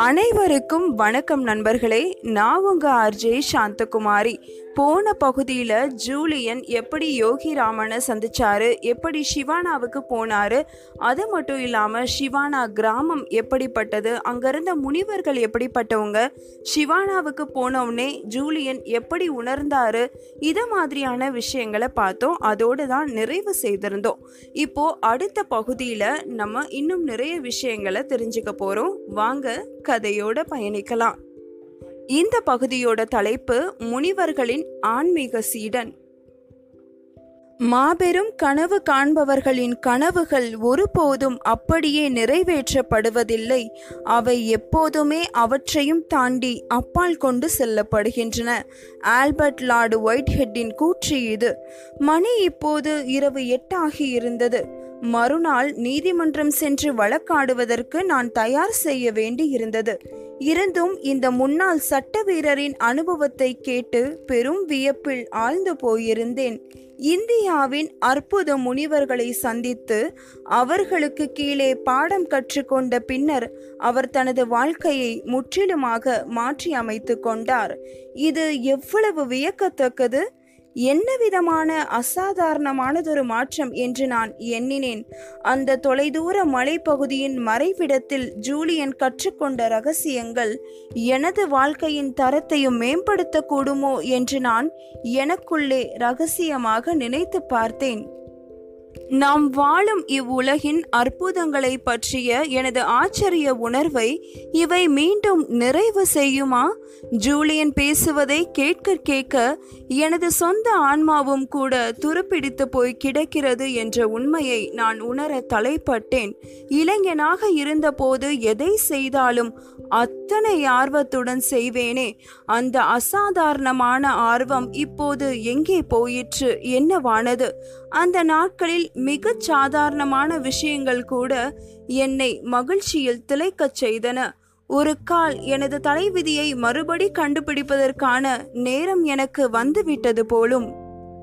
அனைவருக்கும் வணக்கம் நண்பர்களே. நான் உங்க ஆர்ஜே சாந்தகுமாரி. போன பகுதியில் ஜூலியன் எப்படி யோகி ராமனை சந்திச்சாரு எப்படி சிவானாவுக்கு போனாரு அது மட்டும் இல்லாமல் சிவானா கிராமம் எப்படிப்பட்டது அங்கிருந்த முனிவர்கள் எப்படிப்பட்டவங்க சிவானாவுக்கு போனவுடனே ஜூலியன் எப்படி உணர்ந்தாரு இது மாதிரியான விஷயங்களை பார்த்தோம். அதோடு தான் நிறைவு செய்திருந்தோம். இப்போ அடுத்த பகுதியில் நம்ம இன்னும் நிறைய விஷயங்களை தெரிஞ்சுக்க போகிறோம் வாங்க கதையோட பயணிக்கலாம். இந்த பகுதியோட தலைப்பு முனிவர்களின் ஆன்மீக சீடன். மாபெரும் கனவு காண்பவர்களின் கனவுகள் ஒருபோதும் அப்படியே நிறைவேற்றப்படுவதில்லை. அவை எப்போதுமே அவற்றையும் தாண்டி அப்பால் கொண்டு செல்லப்படுகின்றன. ஆல்பர்ட் லார்டு ஒயிட்ஹெட்டின் கூற்று இது. மணி இப்போது இரவு எட்டாகி இருந்தது. மறுநாள் நீதிமன்றம் சென்று வழக்காடுவதற்கு நான் தயார் செய்ய வேண்டி இருந்தது இருந்தும் இந்த முன்னாள் சட்ட வீரரின் அனுபவத்தை கேட்டு பெரும் வியப்பில் ஆழ்ந்து போயிருந்தேன். இந்தியாவின் அற்புத முனிவர்களை சந்தித்து அவர்களுக்கு கீழே பாடம் கற்றுக்கொண்ட பின்னர் அவர் தனது வாழ்க்கையை முற்றிலுமாக மாற்றி அமைத்து கொண்டார். இது எவ்வளவு வியக்கத்தக்கது! என்ன விதமான அசாதாரணமானதொரு மாற்றம் என்று நான் எண்ணினேன். அந்த தொலைதூர மலைப்பகுதியின் மறைவிடத்தில் ஜூலியன் கற்றுக்கொண்ட ரகசியங்கள் எனது வாழ்க்கையின் தரத்தையும் மேம்படுத்தக்கூடுமோ என்று நான் எனக்குள்ளே ரகசியமாக நினைத்து பார்த்தேன். நாம் வாழும் இவ்வுலகின் அற்புதங்களை பற்றிய எனது ஆச்சரிய உணர்வை இவை மீண்டும் நிறைவு செய்யுமா? ஜூலியன் பேசுவதை கேட்க கேட்க எனது சொந்த ஆன்மாவும் கூட துருப்பிடித்து போய் கிடக்கிறது என்ற உண்மையை நான் உணர தலைப்பட்டேன். இளைஞனாக இருந்தபோது எதை செய்தாலும் அத்தனை ஆர்வத்துடன் செய்வேனே. அந்த அசாதாரணமான ஆர்வம் இப்போது எங்கே போயிற்று என்னவானது? அந்த நாட்களில் மிக சாதாரணமான விஷயங்கள் கூட என்னை மகிழ்ச்சியில் திளைக்கச் செய்தன. ஒரு கால் எனது தலைவிதியை மறுபடி கண்டுபிடிப்பதற்கான நேரம் எனக்கு வந்துவிட்டது போலும்.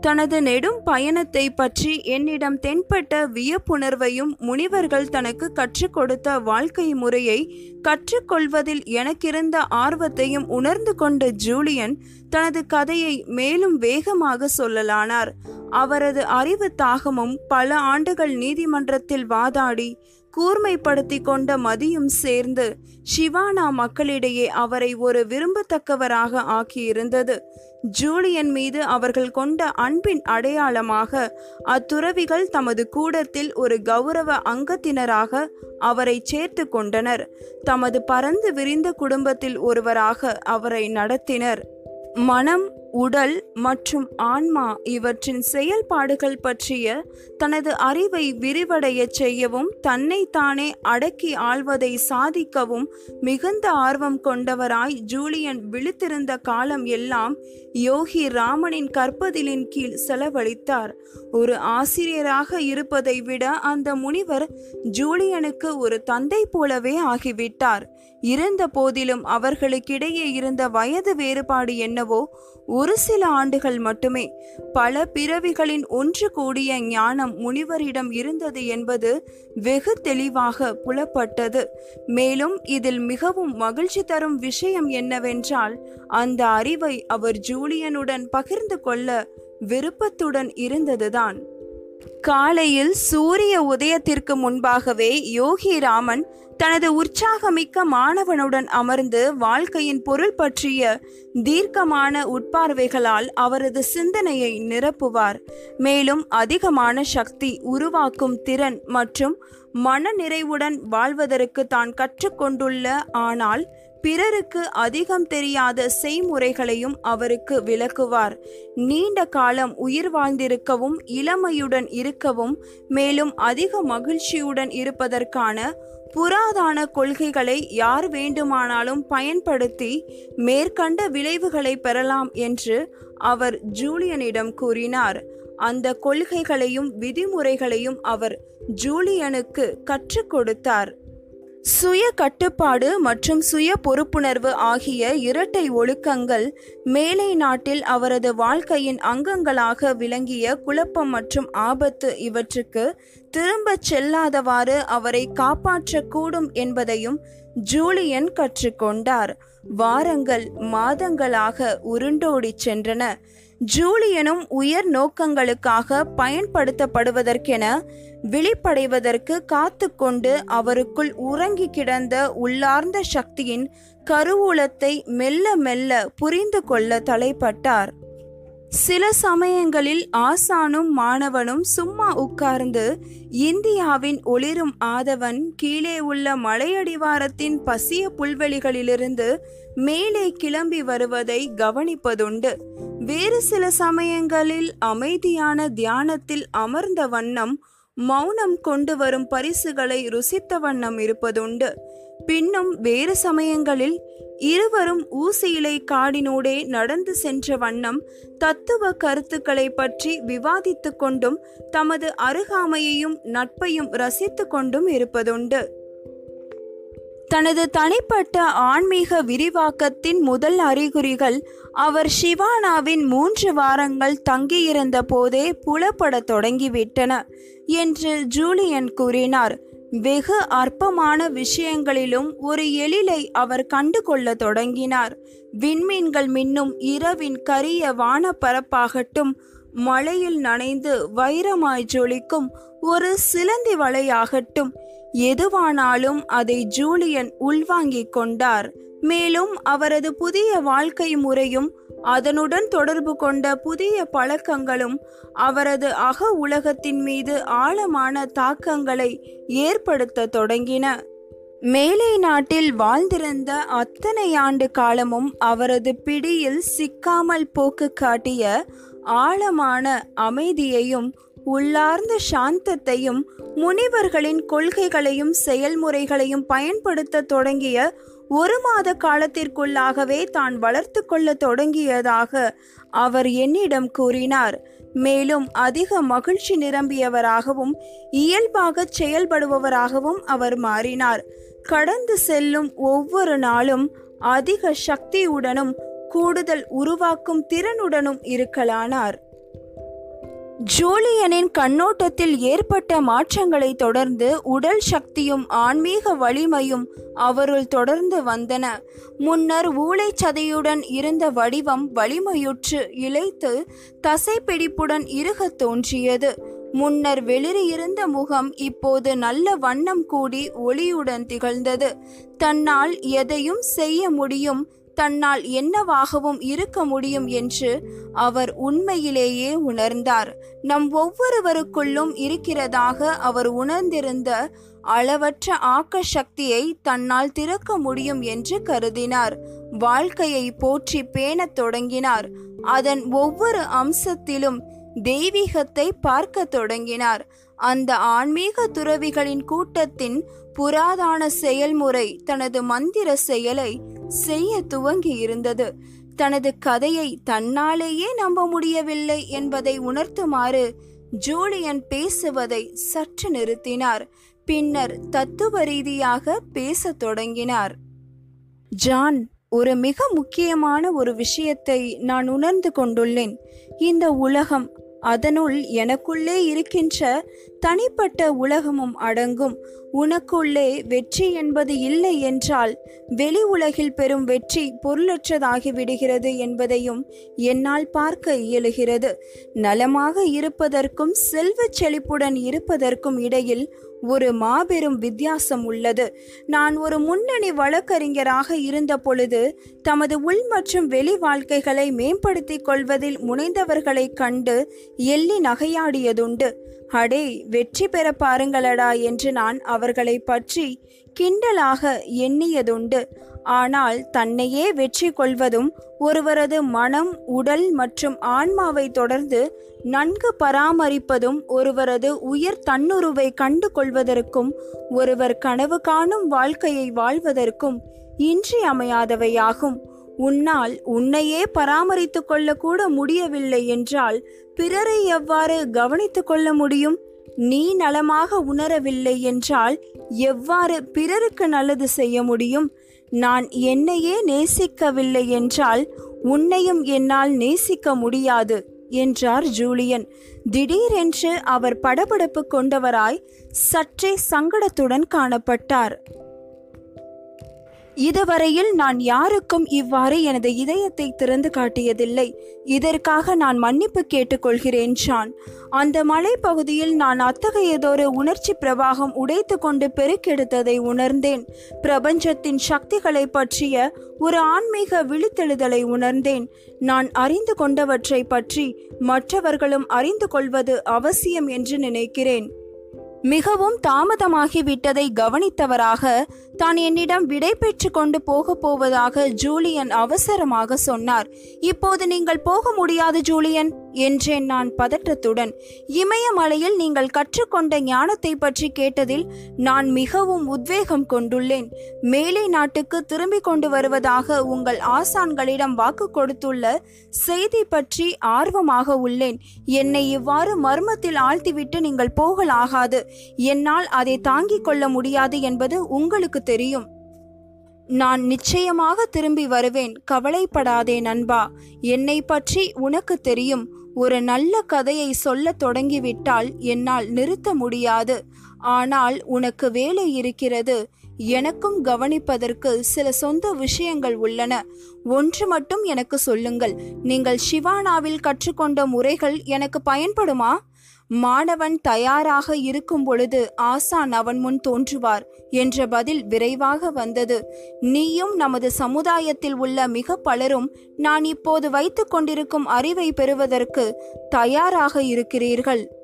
தனது நெடும் பயணத்தை பற்றி என்னிடம் தென்பட்ட வியப்புணர்வையும் முனிவர்கள் தனக்கு கற்றுக் கொடுத்த வாழ்க்கை முறையை கற்றுக்கொள்வதில் எனக்கிருந்த ஆர்வத்தையும் உணர்ந்து கொண்ட ஜூலியன் தனது கதையை மேலும் வேகமாக சொல்லலானார். அவரது அறிவு தாகமும் பல ஆண்டுகள் நீதிமன்றத்தில் வாதாடி கூர்மைப்படுத்தி கொண்ட மதியும் சேர்ந்து ஷிவானா மக்களிடையே அவரை ஒரு விரும்பத்தக்கவராக ஆக்கியிருந்தது. ஜூலியன் மீது அவர்கள் கொண்ட அன்பின் அடையாளமாக அத்துறவிகள் தமது கூடத்தில் ஒரு கௌரவ அங்கத்தினராக அவரை சேர்த்து கொண்டனர். தமது பரந்து விரிந்த குடும்பத்தில் ஒருவராக அவரை நடத்தினர். மனம் உடல் மற்றும் ஆன்மா இவற்றின் செயல்பாடுகள் பற்றிய தனது அறிவை விரிவடையச் செய்யவும் தன்னை தானே அடக்கி ஆள்வதை சாதிக்கவும் மிகுந்த ஆர்வம் கொண்டவராய் ஜூலியன் விழித்திருந்த காலம் எல்லாம் யோகி ராமனின் கற்பதிலின் கீழ் செலவழித்தார். ஒரு ஆசிரியராக இருப்பதை விட அந்த முனிவர் ஜூலியனுக்கு ஒரு தந்தை போலவே ஆகிவிட்டார். இருந்த போதிலும் அவர்களுக்கிடையே இருந்த வயது வேறுபாடு என்னவோ ஒரு சில ஆண்டுகள் மட்டுமே பல பிறவிகளின் ஒன்று கூடிய ஞானம் முனிவரிடம் இருந்தது என்பது வெகு தெளிவாக புலப்பட்டது. மேலும் இதில் மிகவும் மகிழ்ச்சி தரும் விஷயம் என்னவென்றால் அந்த அறிவை அவர் ஜூலியனுடன் பகிர்ந்து கொள்ள விருப்பத்துடன் இருந்ததுதான். காலையில் சூரிய உதயத்திற்கு முன்பாகவே யோகி ராமன் தனது உற்சாகமிக்க மாணவனுடன் அமர்ந்து வாழ்க்கையின் பொருள் பற்றிய தீர்க்கமான உட்பார்வைகளால் அவரது சிந்தனையை நிரப்புவார். மேலும் அதிகமான சக்தி உருவாக்கும் திறன் மற்றும் மன நிறைவுடன் வாழ்வதற்கு தான் கற்றுக்கொண்டுள்ள ஆனால் பிறருக்கு அதிகம் தெரியாத செய்முறைகளையும் அவருக்கு விளக்குவார். நீண்ட காலம் உயிர் வாழ்ந்திருக்கவும் இளமையுடன் இருக்கவும் மேலும் அதிக மகிழ்ச்சியுடன் இருப்பதற்கான புராதான கொள்கைகளை யார் வேண்டுமானாலும் பயன்படுத்தி மேற்கண்ட விளைவுகளை பெறலாம் என்று அவர் ஜூலியனிடம் கூறினார். அந்த கொள்கைகளையும் விதிமுறைகளையும் அவர் ஜூலியனுக்கு கற்றுக் கொடுத்தார். சுய கட்டுப்பாடு மற்றும் சுய பொறுப்புணர்வு ஆகிய இரட்டை ஒழுக்கங்கள் மேலை நாட்டில் அவரது வாழ்க்கையின் அங்கங்களாக விளங்கிய குழப்பம் மற்றும் ஆபத்து இவற்றுக்கு திரும்பச் செல்லாதவாறு அவரை காப்பாற்றக்கூடும் என்பதையும் ஜூலியன் கற்றுக்கொண்டார். வாரங்கள் மாதங்களாக உருண்டோடிச் சென்றன. ஜூலியனும் உயர் நோக்கங்களுக்காக பயன்படுத்தப்படுவதற்கென விழிப்படைவதற்கு காத்து கொண்டு அவருக்குள் உறங்கி கிடந்த உள்ளார்ந்த சக்தியின் கருவூலத்தை மெல்ல மெல்ல புரிந்து கொள்ள தலைப்பட்டார். சில சமயங்களில் ஆசானும் மாணவனும் சும்மா உட்கார்ந்து இந்தியாவின் ஒளிரும் ஆதவன் கீழே உள்ள மலையடிவாரத்தின் பசிய புல்வெளிகளிலிருந்து மேலே கிளம்பி வருவதை கவனிப்பதுண்டு. வேறு சில சமயங்களில் அமைதியான தியானத்தில் அமர்ந்த வண்ணம் மௌனம் கொண்டு வரும் பரிசுகளை ருசித்த வண்ணம் இருப்பதுண்டு. பின்னும் வேறு சமயங்களில் இருவரும் ஊசியிலை காடினூடே நடந்து சென்ற வண்ணம் தத்துவ கருத்துக்களை பற்றி விவாதித்து கொண்டும் தமது அருகாமையையும் நட்பையும் ரசித்து கொண்டும் இருப்பதுண்டு. தனது தனிப்பட்ட ஆன்மீக விரிவாக்கத்தின் முதல் அறிகுறிகள் அவர் ஷிவானாவின் மூன்று வாரங்கள் தங்கியிருந்த போதே புலப்படத் தொடங்கிவிட்டன என்று ஜூலியன் கூறினார். வெகு அற்பமான விஷயங்களிலும் ஒரு எழிலை அவர் கண்டு கொள்ள தொடங்கினார். விண்மீன்கள் மின்னும் இரவின் கரிய வானப்பரப்பாகட்டும் மழையில் நனைந்து வைரமாய் ஜொலிக்கும் ஒரு சிலந்தி வலையாகட்டும் எதுவானாலும் அதை ஜூலியன் உள்வாங்கிக் கொண்டார். மேலும் அவரது புதிய வாழ்க்கை முறையும் அதனுடன் தொடர்பு கொண்ட புதிய பழக்கங்களும் அவரது அக உலகத்தின் மீது ஆழமான தாக்கங்களை ஏற்படுத்த தொடங்கின. மேலை நாட்டில் வாழ்ந்திருந்த அத்தனை ஆண்டு காலமும் அவரது பிடியில் சிக்காமல் போக்கு காட்டிய ஆழமான அமைதியையும் உள்ளார்ந்த சாந்தத்தையும் முனிவர்களின் கொள்கைகளையும் செயல்முறைகளையும் பயன்படுத்த தொடங்கிய ஒரு மாத காலத்திற்குள்ளாகவே தான் வளர்த்து கொள்ள தொடங்கியதாக அவர் என்னிடம் கூறினார். மேலும் அதிக மகிழ்ச்சி நிரம்பியவராகவும் இயல்பாக செயல்படுபவராகவும் அவர் மாறினார். கடந்து செல்லும் ஒவ்வொரு நாளும் அதிக சக்தியுடனும் கூடுதல் உருவாக்கும் திறனுடனும் இருக்கலானார் ஜூலியனின் கண்ணோட்டத்தில் ஏற்பட்ட மாற்றங்களை தொடர்ந்து உடல் சக்தியும் ஆன்மீக வலிமையும் அவருள் தொடர்ந்து வந்தன. முன்னர் ஊளைச்சதையுடன் இருந்த வடிவம் வலிமையுற்று இழைத்து தசைப்பிடிப்புடன் இருகத் தோன்றியது. முன்னர் வெளிரியிருந்த முகம் இப்போது நல்ல வண்ணம் கூடி ஒளியுடன் திகழ்ந்தது. தன்னால் எதையும் செய்ய முடியும் தன்னால் என்னவாகவும் இருக்க முடியும் என்று அவர் உண்மையிலேயே உணர்ந்தார். நம் ஒவ்வொருவருக்குள்ளும் இருக்கிறதாக அவர் உணர்ந்திருந்த அளவற்ற ஆக்க சக்தியை தன்னால் திறக்க முடியும் என்று கருதினார். வாழ்க்கையை போற்றி பேணத் தொடங்கினார். அதன் ஒவ்வொரு அம்சத்திலும் தெய்வீகத்தை பார்க்க தொடங்கினார். அந்த ஆன்மீக துறவிகளின் கூட்டத்தின் புராதான செயல்முறை தனது மந்திர செயலை செய்ய துவங்கி இருந்தது. தனது கதையை தன்னாலேயே நம்ப முடியவில்லை என்பதை உணர்த்துமாறு ஜூலியன் பேசுவதை சற்று நிறுத்தினார். பின்னர் தத்துவ ரீதியாக பேசத் தொடங்கினார். ஜான் ஒரு மிக முக்கியமான ஒரு விஷயத்தை நான் உணர்ந்து கொண்டுள்ளேன். இந்த உலகம் அதனுள் எனக்குள்ளே இருக்கின்ற தனிப்பட்ட உலகமும் அடங்கும். உனக்குள்ளே வெற்றி என்பது இல்லை என்றால் வெளி உலகில் பெறும் வெற்றி பொருளற்றதாகிவிடுகிறது என்பதையும் என்னால் பார்க்க இயலுகிறது. நலமாக இருப்பதற்கும் செல்வச் செழிப்புடன் இருப்பதற்கும் இடையில் ஒரு மாபெரும் வித்தியாசம் உள்ளது. நான் ஒரு முன்னணி வழக்கறிஞராக இருந்த பொழுது தமது உள் மற்றும் வெளி வாழ்க்கைகளை மேம்படுத்திக் கொள்வதில் முனைந்தவர்களைக் கண்டு எள்ளி நகையாடியதுண்டு. அடே வெற்றி பெற பாருங்களடா என்று நான் அவர்களை பற்றி கிண்டலாக எண்ணியதுண்டு. ஆனால் தன்னையே வெற்றி கொள்வதும் ஒருவரது மனம் உடல் மற்றும் ஆன்மாவை தொடர்ந்து நன்கு பராமரிப்பதும் ஒருவரது உயர் தன்னுருவை கண்டு கொள்வதற்கும் ஒருவர் கனவு காணும் வாழ்க்கையை வாழ்வதற்கும் இன்றியமையாதவையாகும். உன்னால் உன்னையே பராமரித்து கொள்ளக்கூட முடியவில்லை என்றால் பிறரை எவ்வாறு கவனித்து கொள்ள முடியும்? நீ நலமாக உணரவில்லை என்றால் எவ்வாறு பிறருக்கு நல்லது செய்ய முடியும்? நான் என்னையே நேசிக்கவில்லை என்றால் உன்னையும் என்னால் நேசிக்க முடியாது என்றார் ஜூலியன். திடீரென்று அவர் படபடப்பு கொண்டவராய் சற்றே சங்கடத்துடன் காணப்பட்டார். இதுவரையில் நான் யாருக்கும் இவ்வாறு எனது இதயத்தை திறந்து காட்டியதில்லை. இதற்காக நான் மன்னிப்பு கேட்டுக்கொள்கிறேன் ஷான் அந்த மலைப்பகுதியில் நான் அத்தகையதொரு உணர்ச்சி பிரவாகம் உடைத்து கொண்டு பெருக்கெடுத்ததை உணர்ந்தேன். பிரபஞ்சத்தின் சக்திகளை பற்றிய ஒரு ஆன்மீக விழித்தெழுதலை உணர்ந்தேன். நான் அறிந்து கொண்டவற்றை பற்றி மற்றவர்களும் அறிந்து கொள்வது அவசியம் என்று நினைக்கிறேன். மிகவும் தாமதமாகிவிட்டதை கவனித்தவராக தான் என்னிடம் விடை பெற்று கொண்டு போக போவதாக ஜூலியன் அவசரமாக சொன்னார். இப்போது நீங்கள் போக முடியாது ஜூலியன். என்றேன் நான் பதற்றத்துடன் இமயமலையில் நீங்கள் கற்றுக்கொண்ட ஞானத்தை பற்றி கேட்டதில் நான் மிகவும் உத்வேகம் கொண்டுள்ளேன். மேலை நாட்டுக்கு திரும்பிக் கொண்டு வருவதாக உங்கள் ஆசான்களிடம் வாக்கு கொடுத்துள்ள செய்தி பற்றி ஆர்வமாக உள்ளேன். என்னை இவ்வாறு மர்மத்தில் ஆழ்த்திவிட்டு நீங்கள் போகலாகாது. என்னால் அதை தாங்கிக் கொள்ள முடியாது என்பது உங்களுக்கு தெரியும். நான் நிச்சயமாக திரும்பி வருவேன். கவலைப்படாதே நண்பா. என்னை பற்றி உனக்கு தெரியும். ஒரு நல்ல கதையை சொல்ல தொடங்கிவிட்டால் என்னால் நிறுத்த முடியாது. ஆனால் உனக்கு வேலை இருக்கிறது. எனக்கும் கவனிப்பதற்கு சில சொந்த விஷயங்கள் உள்ளன. ஒன்று மட்டும் எனக்கு சொல்லுங்கள். நீங்கள் சிவானாவில் கற்றுக்கொண்ட முறைகள் எனக்கு பயன்படுமா? மாணவன் தயாராக இருக்கும் பொழுது ஆசான் அவன் முன் தோன்றுவார் என்ற பதில் விரைவாக வந்தது. நீயும் நமது சமுதாயத்தில் உள்ள மிக பலரும் நான் இப்போது வைத்துக் கொண்டிருக்கும் அறிவை பெறுவதற்கு தயாராக இருக்கிறீர்கள்.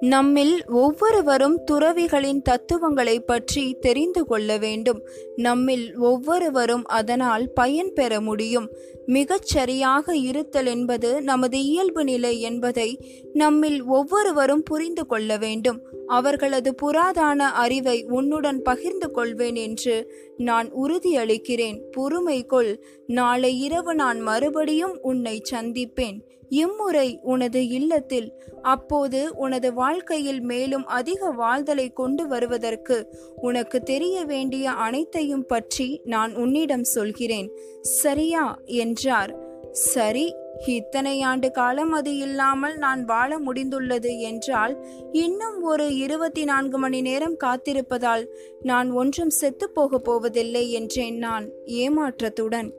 நம்மில் ஒவ்வொருவரும் துறவிகளின் தத்துவங்களை பற்றி தெரிந்து கொள்ள வேண்டும். நம்மில் ஒவ்வொருவரும் அதனால் பயன் பெற முடியும். மிகச் சரியாக இருத்தல் என்பது நமது இயல்பு நிலை என்பதை நம்மில் ஒவ்வொருவரும் புரிந்து கொள்ள வேண்டும். அவர்களது புராதான அறிவை உன்னுடன் பகிர்ந்து கொள்வேன் என்று நான் உறுதியளிக்கிறேன். பொறுமை கொள். நாளை இரவு நான் மறுபடியும் உன்னை சந்திப்பேன். இம்முறை உனது இல்லத்தில் அப்போது உனது வாழ்க்கையில் மேலும் அதிக வாழ்தலை கொண்டு வருவதற்கு உனக்கு தெரிய வேண்டிய அனைத்தையும் பற்றி நான் உன்னிடம் சொல்கிறேன். சரியா? என்றார். சரி இத்தனை ஆண்டு காலம் அது இல்லாமல் நான் வாழ முடிந்துள்ளது என்றால் இன்னும் ஒரு இருபத்தி நான்கு மணி நேரம் காத்திருப்பதால் நான் ஒன்றும் செத்துப்போகப் போவதில்லை என்றேன் நான் ஏமாற்றத்துடன்.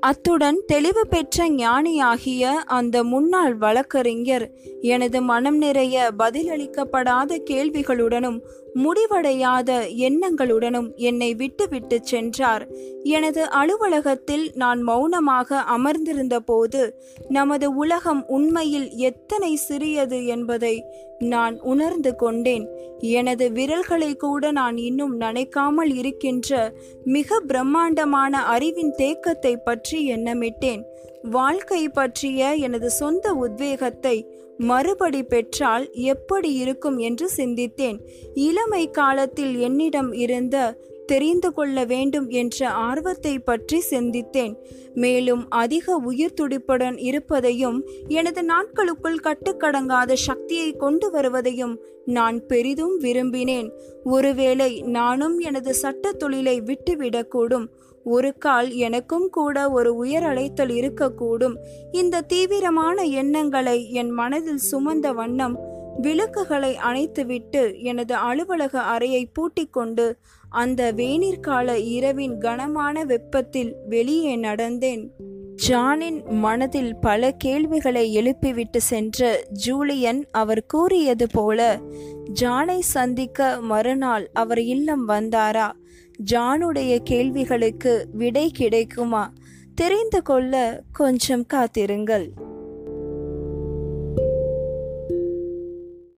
அத்துடன் தெளிவு பெற்ற ஞானியாகிய அந்த முன்னாள் வழக்கறிஞர் எனது மனம் நிறைய பதிலளிக்கப்படாத கேள்விகளுடனும் முடிவடையாத எண்ணங்களுடனும் என்னை விட்டுவிட்டு சென்றார். எனது அலுவலகத்தில் நான் மௌனமாக அமர்ந்திருந்த போது நமது உலகம் உண்மையில் எத்தனை சிறியது என்பதை நான் உணர்ந்து கொண்டேன். எனது விரல்களை கூட நான் இன்னும் நனைக்காமல் இருக்கின்ற மிக பிரம்மாண்டமான அறிவின் தேக்கத்தை பற்றி எண்ணமிட்டேன். வாழ்க்கை பற்றிய எனது சொந்த உத்வேகத்தை மறுபடி பெற்றால் எப்படி இருக்கும் என்று சிந்தித்தேன். இளமை காலத்தில் என்னிடம் இருந்த தெரிந்து கொள்ள வேண்டும் என்ற ஆர்வத்தை பற்றி சிந்தித்தேன். மேலும் அதிக உயிர் துடிப்புடன் இருப்பதையும் எனது நாட்களுக்குள் கட்டுக்கடங்காத சக்தியை கொண்டு வருவதையும் நான் பெரிதும் விரும்பினேன். ஒருவேளை நானும் எனது சட்ட தொழிலை விட்டுவிடக்கூடும். ஒரு கால் எனக்கும் கூட ஒரு உயர் அழைத்தல் இருக்கக்கூடும். இந்த தீவிரமான எண்ணங்களை என் மனதில் சுமந்த வண்ணம் விளக்குகளை அணைத்துவிட்டு எனது அலுவலக அறையை பூட்டிக் கொண்டு அந்த வேநீர்கால இரவின் கனமான வெப்பத்தில் வெளியே நடந்தேன். ஜானின் மனதில் பல கேள்விகளை எழுப்பிவிட்டு சென்ற ஜூலியன் அவர் கூறியது போல ஜானை சந்திக்க மறுநாள் அவர் இல்லம் வந்தாரா? ஜானுடைய கேள்விகளுக்கு விடை கிடைக்குமா? தெரிந்து கொள்ள கொஞ்சம் காத்திருங்கள்.